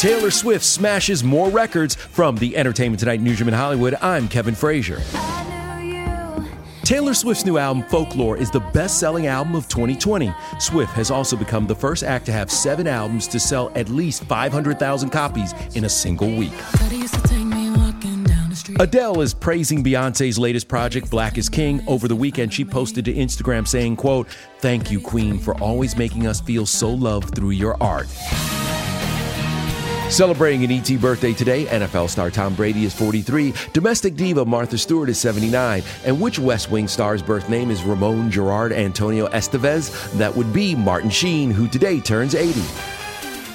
Taylor Swift smashes more records from the Entertainment Tonight newsroom in Hollywood. I'm Kevin Frazier. Taylor Swift's new album, Folklore, is the best selling album of 2020. Swift has also become the first act to have seven albums to sell at least 500,000 copies in a single week. Adele is praising Beyonce's latest project, Black is King. Over the weekend, she posted to Instagram saying, quote, Thank you, Queen, for always making us feel so loved through your art. Celebrating an ET birthday today, NFL star Tom Brady is 43, domestic diva Martha Stewart is 79, and which West Wing star's birth name is Ramon Gerard Antonio Estevez? That would be Martin Sheen, who today turns 80.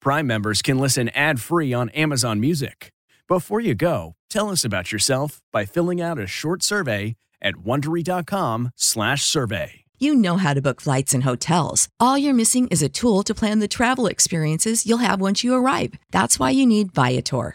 Prime members can listen ad-free on Amazon Music. Before you go, tell us about yourself by filling out a short survey at wondery.com/survey. You know how to book flights and hotels. All you're missing is a tool to plan the travel experiences you'll have once you arrive. That's why you need Viator.